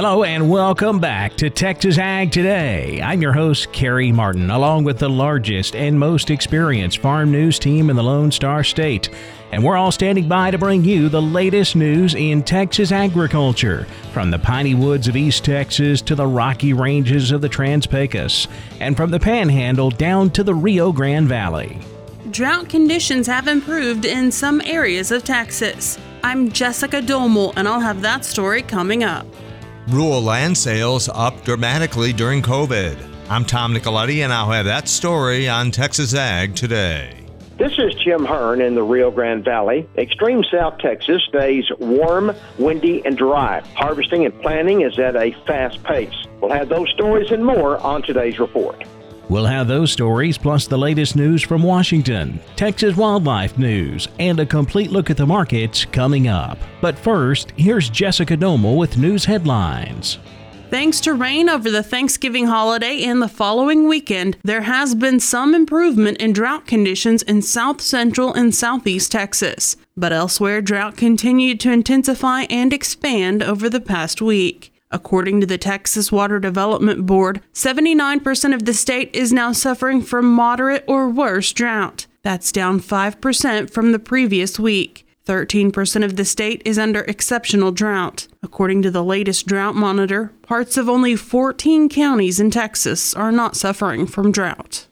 Hello and welcome back to Texas Ag Today. I'm your host, Carey Martin, along with the largest and most experienced farm news team in the Lone Star State. And we're all standing by to bring you the latest news in Texas agriculture, from the piney woods of East Texas to the rocky ranges of the Trans Pecos, and from the Panhandle down to the Rio Grande Valley. Drought conditions have improved in some areas of Texas. I'm Jessica Domel, and I'll have that story coming up. Rural land sales up dramatically during COVID. I'm Tom Nicoletti, and I'll have that story on Texas Ag today. This is Jim Hearn in the Rio Grande Valley. Extreme South Texas stays warm, windy, and dry. Harvesting and planting is at a fast pace. We'll have those stories and more on today's report. We'll have those stories plus the latest news from Washington, Texas wildlife news, and a complete look at the markets coming up. But first, here's Jessica Domel with news headlines. Thanks to rain over the Thanksgiving holiday and the following weekend, there has been some improvement in drought conditions in south central and southeast Texas. But elsewhere, drought continued to intensify and expand over the past week. According to the Texas Water Development Board, 79% of the state is now suffering from moderate or worse drought. That's down 5% from the previous week. 13% of the state is under exceptional drought. According to the latest drought monitor, parts of only 14 counties in Texas are not suffering from drought.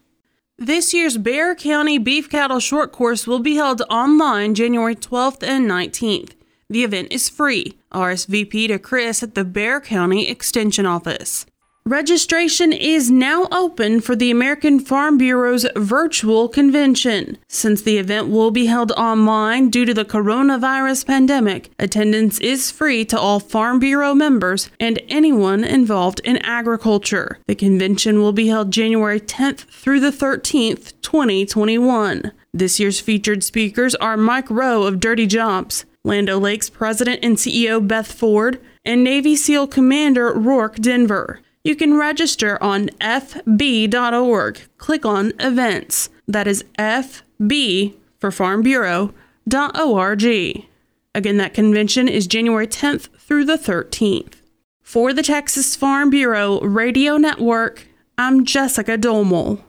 This year's Bexar County Beef Cattle Short Course will be held online January 12th and 19th. The event is free. RSVP to Chris at the Bexar County Extension Office. Registration is now open for the American Farm Bureau's virtual convention. Since the event will be held online due to the coronavirus pandemic, attendance is free to all Farm Bureau members and anyone involved in agriculture. The convention will be held January 10th through the 13th, 2021. This year's featured speakers are Mike Rowe of Dirty Jobs, Land Lakes President and CEO Beth Ford, and Navy SEAL Commander Rorke Denver. You can register on FB.org. Click on Events. That is FB for Farm Bureau.org. Again, that convention is January 10th through the 13th. For the Texas Farm Bureau Radio Network, I'm Jessica Domel.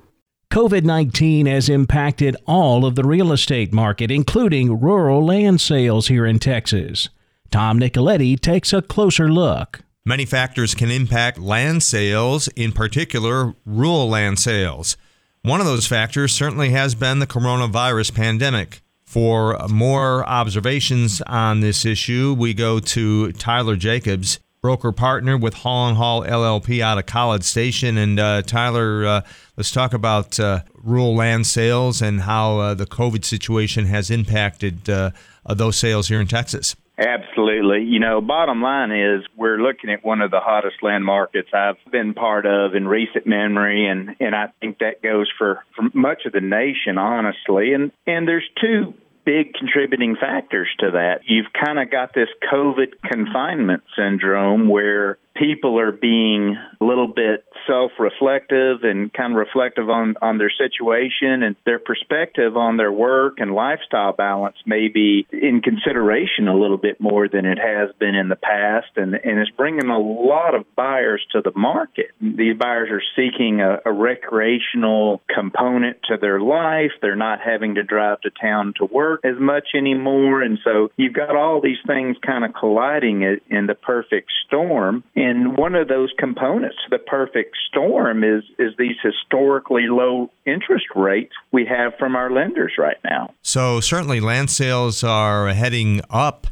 COVID 19 has impacted all of the real estate market, including rural land sales here in Texas. Tom Nicoletti takes a closer look. Many factors can impact land sales, in particular, rural land sales. One of those factors certainly has been the coronavirus pandemic. For more observations on this issue, we go to Tyler Jacobs, broker partner with Hall and Hall LLP out of College Station. And uh, Tyler, uh, let's talk about uh, rural land sales and how uh, the COVID situation has impacted uh, those sales here in Texas. Absolutely. You know, bottom line is we're looking at one of the hottest land markets I've been part of in recent memory and and I think that goes for for much of the nation honestly. And and there's two big contributing factors to that. You've kind of got this COVID confinement syndrome where people are being a little bit self-reflective and kind of reflective on on their situation and their perspective on their work and lifestyle balance may be in consideration a little bit more than it has been in the past. And and it's bringing a lot of buyers to the market. These buyers are seeking a, a recreational component to their life. They're not having to drive to town to work as much anymore. And so you've got all these things kind of colliding in the perfect storm. And one of those components the perfect storm is is these historically low interest rates we have from our lenders right now. So certainly land sales are heading up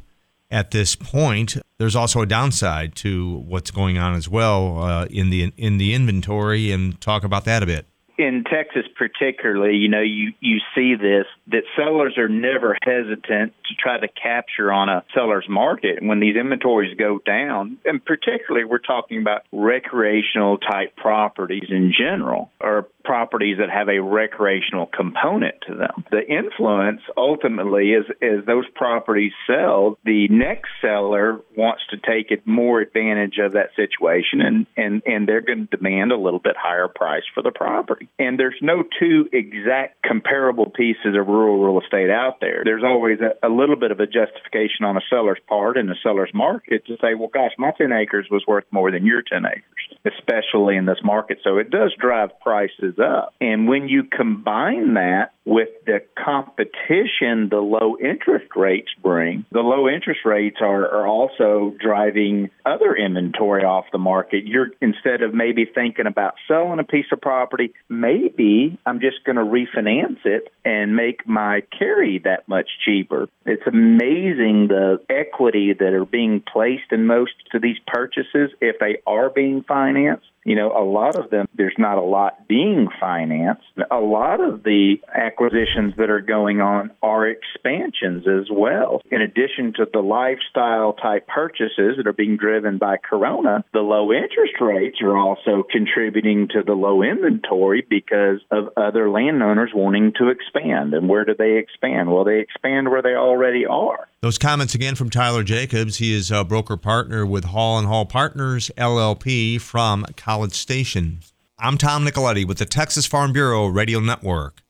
at this point. There's also a downside to what's going on as well uh, in the in the inventory, and talk about that a bit in Texas particularly, you know, you you see this that sellers are never hesitant to try to capture on a seller's market when these inventories go down, and particularly we're talking about recreational type properties in general or properties that have a recreational component to them. The influence ultimately is as those properties sell, the next seller wants to take it more advantage of that situation and, and, and they're going to demand a little bit higher price for the property. And there's no two exact comparable pieces of rural real estate out there. There's always a, a little bit of a justification on a seller's part in a seller's market to say, well, gosh, my 10 acres was worth more than your 10 acres, especially in this market. So it does drive prices up. And when you combine that with the competition the low interest rates bring, the low interest rates are, are also driving other inventory off the market. You're instead of maybe thinking about selling a piece of property, maybe I'm just going to refinance it and make my carry that much cheaper. It's amazing the equity that are being placed in most of these purchases if they are being financed you know, a lot of them, there's not a lot being financed. A lot of the acquisitions that are going on are expansions as well. In addition to the lifestyle type purchases that are being driven by Corona, the low interest rates are also contributing to the low inventory because of other landowners wanting to expand. And where do they expand? Well, they expand where they already are. Those comments again from Tyler Jacobs. He is a broker partner with Hall and Hall Partners LLP from College Station. I'm Tom Nicoletti with the Texas Farm Bureau Radio Network.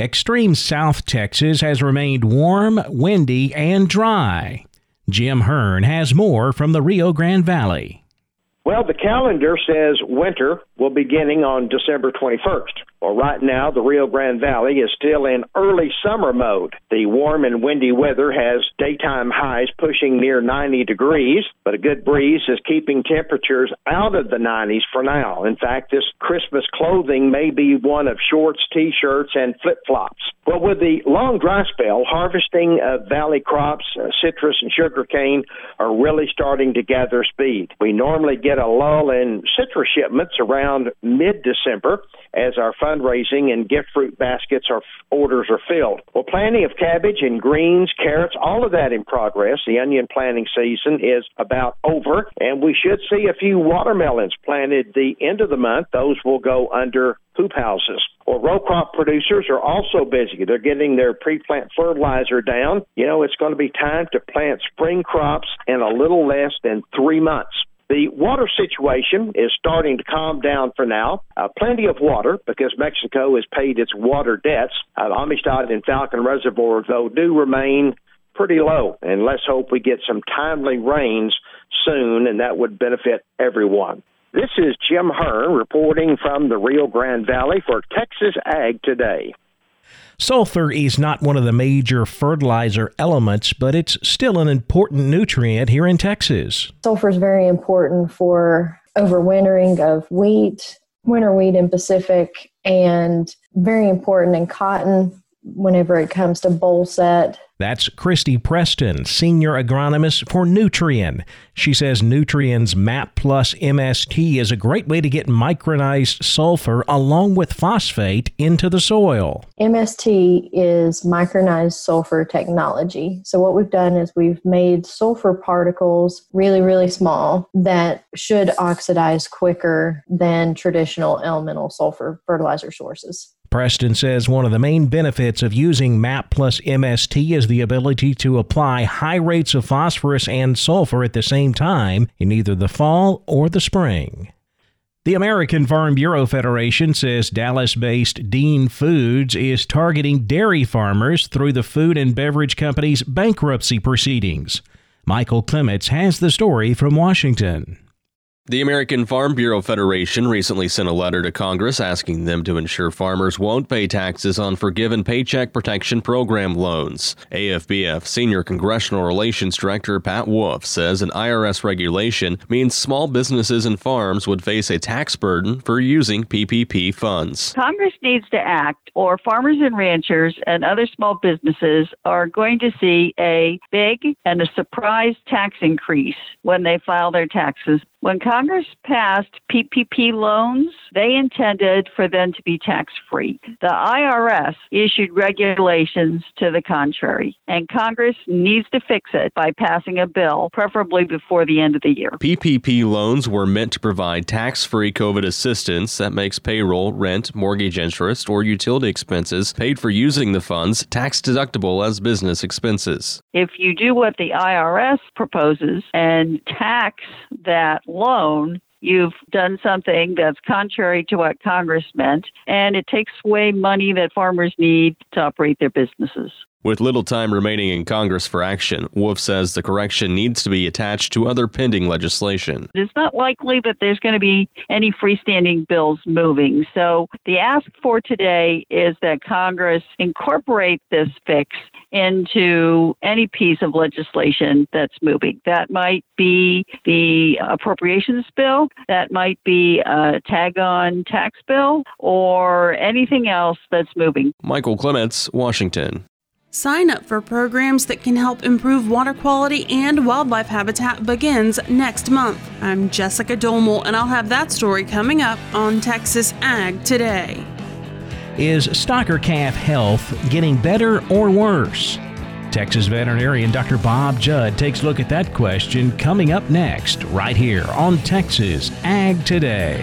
Extreme South Texas has remained warm, windy, and dry. Jim Hearn has more from the Rio Grande Valley. Well, the calendar says winter will be beginning on December 21st. Well, right now, the Rio Grande Valley is still in early summer mode. The warm and windy weather has daytime highs pushing near 90 degrees, but a good breeze is keeping temperatures out of the 90s for now. In fact, this Christmas clothing may be one of shorts, t shirts, and flip flops. Well, with the long dry spell, harvesting of valley crops, uh, citrus and sugarcane, are really starting to gather speed. We normally get a lull in citrus shipments around mid December as our fundraising and gift fruit baskets or orders are filled. Well, planting of cabbage and greens, carrots, all of that in progress. The onion planting season is about over, and we should see a few watermelons planted the end of the month. Those will go under hoop houses. Well, row crop producers are also busy. They're getting their pre-plant fertilizer down. You know, it's going to be time to plant spring crops in a little less than three months. The water situation is starting to calm down for now. Uh, plenty of water because Mexico has paid its water debts. Uh, Amistad and Falcon Reservoir, though, do remain pretty low. And let's hope we get some timely rains soon, and that would benefit everyone. This is Jim Hearn reporting from the Rio Grande Valley for Texas Ag Today. Sulfur is not one of the major fertilizer elements, but it's still an important nutrient here in Texas. Sulfur is very important for overwintering of wheat, winter wheat in Pacific, and very important in cotton whenever it comes to boll set that's Christy Preston, Senior Agronomist for Nutrien. She says Nutrien's MAP Plus MST is a great way to get micronized sulfur along with phosphate into the soil. MST is micronized sulfur technology. So, what we've done is we've made sulfur particles really, really small that should oxidize quicker than traditional elemental sulfur fertilizer sources. Preston says one of the main benefits of using MAP plus MST is the ability to apply high rates of phosphorus and sulfur at the same time in either the fall or the spring. The American Farm Bureau Federation says Dallas based Dean Foods is targeting dairy farmers through the food and beverage company's bankruptcy proceedings. Michael Clements has the story from Washington. The American Farm Bureau Federation recently sent a letter to Congress asking them to ensure farmers won't pay taxes on forgiven Paycheck Protection Program loans. AFBF Senior Congressional Relations Director Pat Wolff says an IRS regulation means small businesses and farms would face a tax burden for using PPP funds. Congress needs to act, or farmers and ranchers and other small businesses are going to see a big and a surprise tax increase when they file their taxes when Congress passed PPP loans, they intended for them to be tax free. The IRS issued regulations to the contrary, and Congress needs to fix it by passing a bill, preferably before the end of the year. PPP loans were meant to provide tax free COVID assistance that makes payroll, rent, mortgage interest, or utility expenses paid for using the funds tax deductible as business expenses. If you do what the IRS proposes and tax that loan, you've done something that's contrary to what Congress meant, and it takes away money that farmers need to operate their businesses. With little time remaining in Congress for action, Wolff says the correction needs to be attached to other pending legislation. It's not likely that there's going to be any freestanding bills moving. So the ask for today is that Congress incorporate this fix into any piece of legislation that's moving. That might be the appropriations bill, that might be a tag on tax bill, or anything else that's moving. Michael Clements, Washington. Sign up for programs that can help improve water quality and wildlife habitat begins next month. I'm Jessica Domel, and I'll have that story coming up on Texas Ag Today. Is stocker calf health getting better or worse? Texas veterinarian Dr. Bob Judd takes a look at that question coming up next, right here on Texas Ag Today.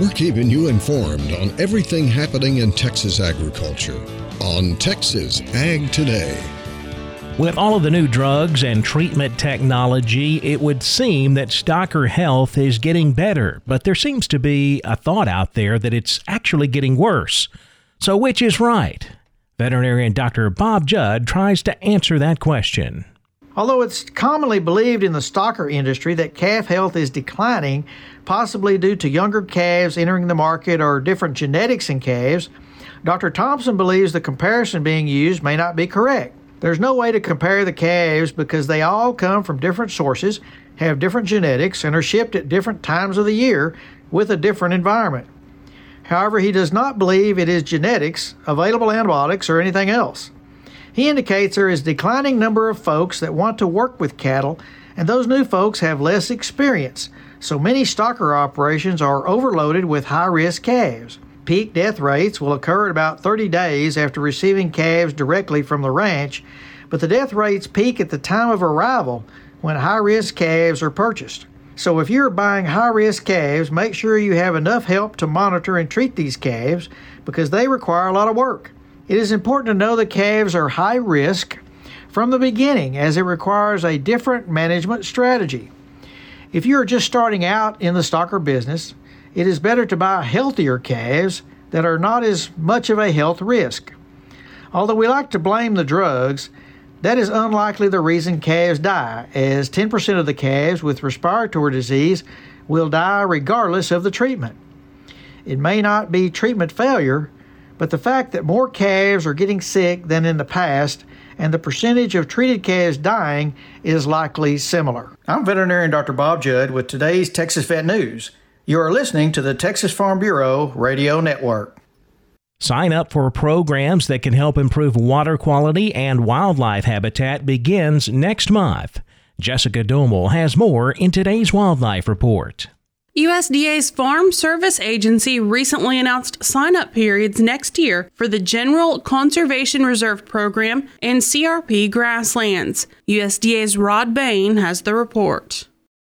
We're keeping you informed on everything happening in Texas agriculture on Texas Ag Today. With all of the new drugs and treatment technology, it would seem that stocker health is getting better, but there seems to be a thought out there that it's actually getting worse. So, which is right? Veterinarian Dr. Bob Judd tries to answer that question. Although it's commonly believed in the stocker industry that calf health is declining, possibly due to younger calves entering the market or different genetics in calves, Dr. Thompson believes the comparison being used may not be correct. There's no way to compare the calves because they all come from different sources, have different genetics, and are shipped at different times of the year with a different environment. However, he does not believe it is genetics, available antibiotics, or anything else. He indicates there is declining number of folks that want to work with cattle, and those new folks have less experience, so many stocker operations are overloaded with high risk calves. Peak death rates will occur at about 30 days after receiving calves directly from the ranch, but the death rates peak at the time of arrival when high risk calves are purchased. So if you're buying high risk calves, make sure you have enough help to monitor and treat these calves because they require a lot of work. It is important to know that calves are high risk from the beginning as it requires a different management strategy. If you are just starting out in the stocker business, it is better to buy healthier calves that are not as much of a health risk. Although we like to blame the drugs, that is unlikely the reason calves die, as 10% of the calves with respiratory disease will die regardless of the treatment. It may not be treatment failure, but the fact that more calves are getting sick than in the past and the percentage of treated calves dying is likely similar. I'm veterinarian Dr. Bob Judd with today's Texas Vet News. You are listening to the Texas Farm Bureau Radio Network. Sign up for programs that can help improve water quality and wildlife habitat begins next month. Jessica Domel has more in today's Wildlife Report. USDA's Farm Service Agency recently announced sign up periods next year for the General Conservation Reserve Program and CRP grasslands. USDA's Rod Bain has the report.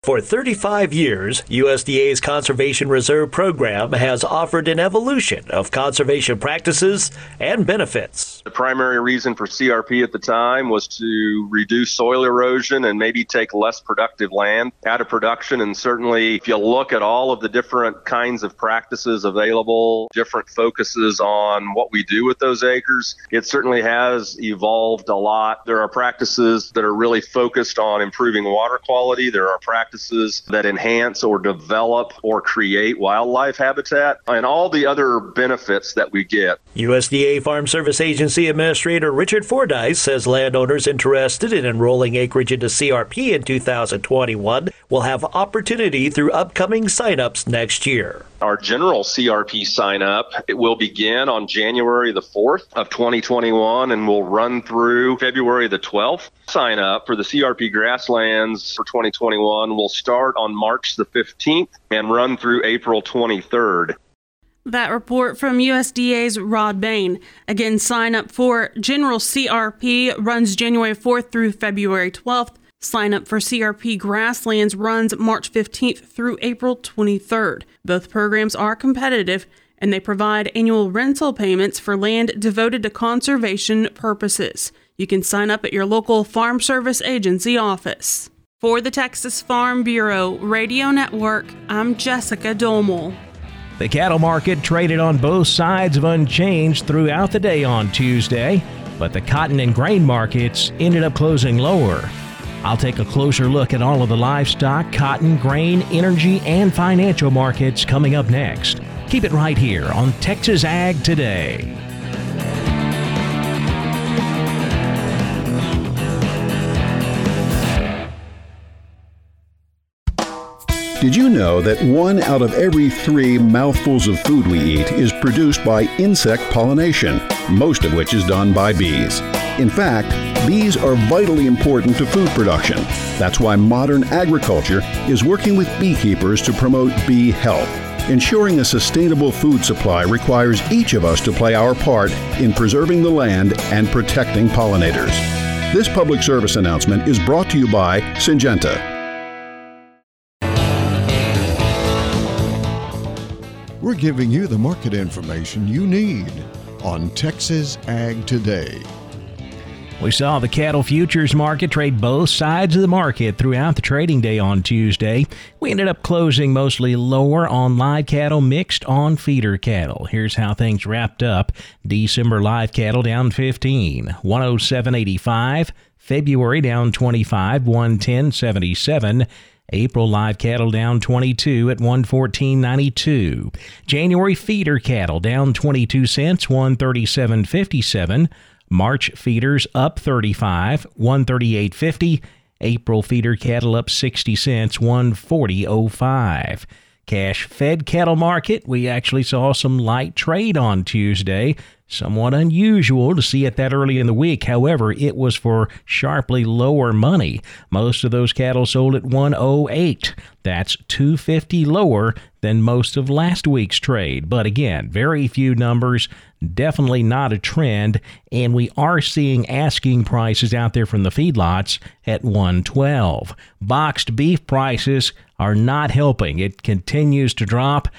For 35 years, USDA's Conservation Reserve Program has offered an evolution of conservation practices and benefits. The primary reason for CRP at the time was to reduce soil erosion and maybe take less productive land out of production. And certainly, if you look at all of the different kinds of practices available, different focuses on what we do with those acres, it certainly has evolved a lot. There are practices that are really focused on improving water quality. There are practices practices that enhance or develop or create wildlife habitat and all the other benefits that we get. USDA Farm Service Agency Administrator Richard Fordyce says landowners interested in enrolling acreage into CRP in 2021 will have opportunity through upcoming signups next year. Our general CRP sign up it will begin on January the 4th of 2021 and will run through February the 12th. Sign up for the CRP grasslands for 2021 will start on March the 15th and run through April 23rd. That report from USDA's Rod Bain. Again, sign up for General CRP runs January 4th through February 12th. Sign up for CRP Grasslands runs March 15th through April 23rd. Both programs are competitive and they provide annual rental payments for land devoted to conservation purposes. You can sign up at your local Farm Service Agency office. For the Texas Farm Bureau Radio Network, I'm Jessica Domel. The cattle market traded on both sides of unchanged throughout the day on Tuesday, but the cotton and grain markets ended up closing lower. I'll take a closer look at all of the livestock, cotton, grain, energy, and financial markets coming up next. Keep it right here on Texas Ag Today. Did you know that one out of every three mouthfuls of food we eat is produced by insect pollination, most of which is done by bees? In fact, bees are vitally important to food production. That's why modern agriculture is working with beekeepers to promote bee health. Ensuring a sustainable food supply requires each of us to play our part in preserving the land and protecting pollinators. This public service announcement is brought to you by Syngenta. We're giving you the market information you need on Texas Ag Today. We saw the cattle futures market trade both sides of the market throughout the trading day on Tuesday. We ended up closing mostly lower on live cattle, mixed on feeder cattle. Here's how things wrapped up December live cattle down 15, 107.85. February down 25, 110.77. April live cattle down 22 at 114.92. January feeder cattle down 22 cents, 137.57. March feeders up 35, 138.50. April feeder cattle up 60 cents, 140.05. Cash fed cattle market, we actually saw some light trade on Tuesday. Somewhat unusual to see it that early in the week. However, it was for sharply lower money. Most of those cattle sold at 108. That's 250 lower than most of last week's trade. But again, very few numbers, definitely not a trend, and we are seeing asking prices out there from the feedlots at 112. Boxed beef prices are not helping. It continues to drop.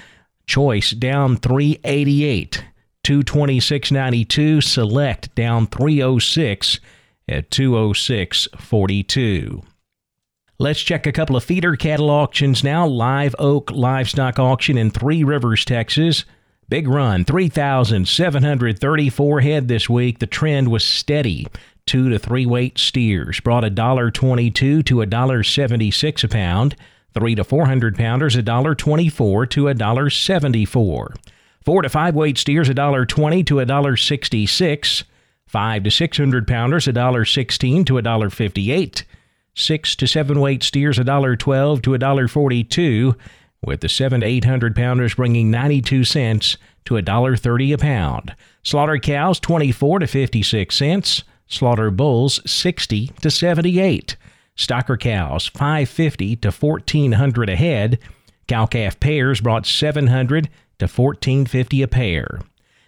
Choice down 388. 226.92 select down 306 at 206.42 let's check a couple of feeder cattle auctions now live oak livestock auction in three rivers texas big run 3734 head this week the trend was steady two to three weight steers brought a dollar 22 to a dollar 76 a pound three to four hundred pounders a dollar 24 to a dollar 74 Four to five weight steers a dollar twenty to a dollar sixty six. Five to six hundred pounders a dollar sixteen to a dollar fifty eight. Six to seven weight steers a dollar twelve to a dollar forty two. With the seven to eight hundred pounders bringing ninety two cents to a dollar thirty a pound. Slaughter cows twenty four to fifty six cents. Slaughter bulls sixty to seventy eight. Stocker cows five fifty to fourteen hundred a head. Cow calf pairs brought 700 to 1450 a pair.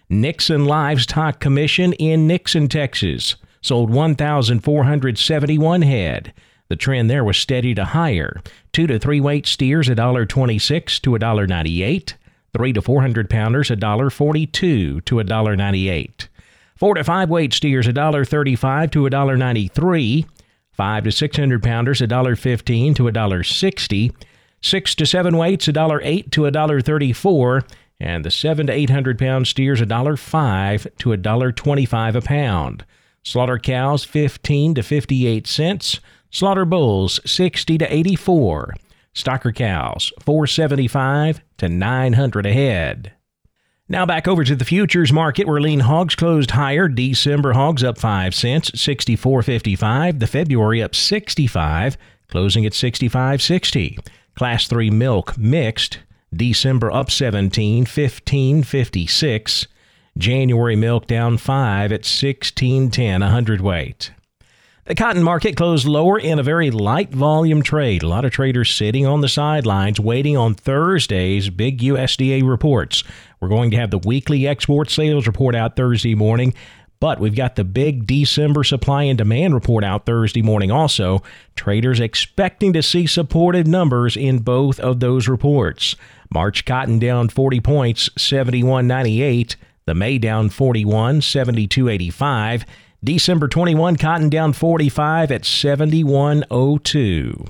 Nixon Livestock Commission in Nixon, Texas sold 1,471 head. The trend there was steady to higher. Two to three weight steers $1.26 to $1.98. Three to four hundred pounders $1.42 to $1.98. Four to five weight steers $1.35 to $1.93. Five to six hundred pounders $1.15 to $1.60. Six to seven weights $1.08 to $1.34. And the seven to eight hundred pound steers $1.05 to $1.25 a pound. Slaughter cows 15 to 58 cents. Slaughter bulls 60 to 84. Stocker cows 475 to 900 a head. Now back over to the futures market where lean hogs closed higher. December hogs up 5 cents, 64.55. The February up 65, closing at 65.60. Class 3 milk mixed. December up 17, 15.56. January milk down 5 at 16.10 a hundredweight. The cotton market closed lower in a very light volume trade. A lot of traders sitting on the sidelines waiting on Thursday's big USDA reports. We're going to have the weekly export sales report out Thursday morning, but we've got the big December supply and demand report out Thursday morning also. Traders expecting to see supportive numbers in both of those reports. March cotton down 40 points, 71.98. The May down 41, 72.85. December 21, cotton down 45 at 71.02.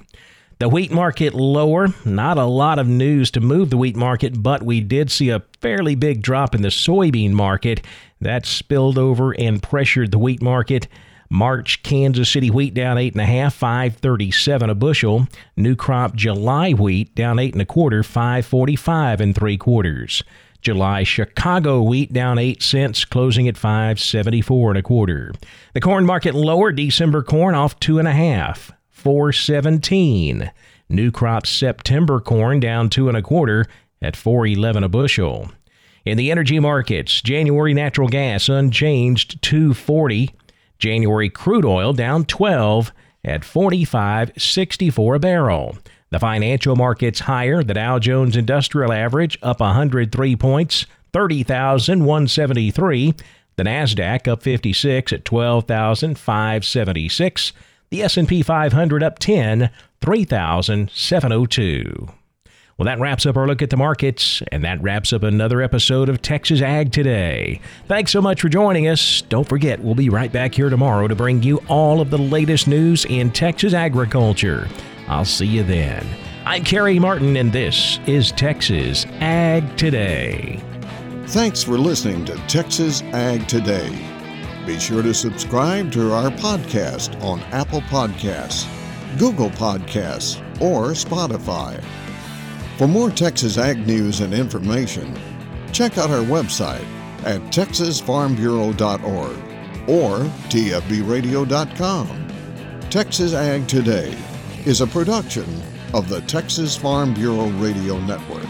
The wheat market lower. Not a lot of news to move the wheat market, but we did see a fairly big drop in the soybean market. That spilled over and pressured the wheat market. March Kansas City wheat down eight and a half, five thirty-seven a bushel. New crop July wheat down eight and a quarter, five forty-five and three quarters. July Chicago wheat down 8 cents, closing at 574 and a quarter. The corn market lower, December corn off 2.5, 417. New crop September corn down 2 and a quarter at 411 a bushel. In the energy markets, January natural gas unchanged 240. January crude oil down 12 at 45.64 a barrel. The financial markets higher. The Dow Jones Industrial Average up 103 points, 30,173. The Nasdaq up 56 at 12,576. The S&P 500 up 10, 3,702. Well, that wraps up our look at the markets, and that wraps up another episode of Texas Ag Today. Thanks so much for joining us. Don't forget, we'll be right back here tomorrow to bring you all of the latest news in Texas agriculture. I'll see you then. I'm Carey Martin, and this is Texas Ag Today. Thanks for listening to Texas Ag Today. Be sure to subscribe to our podcast on Apple Podcasts, Google Podcasts, or Spotify. For more Texas Ag news and information, check out our website at texasfarmbureau.org or tfbradio.com. Texas Ag Today is a production of the Texas Farm Bureau Radio Network.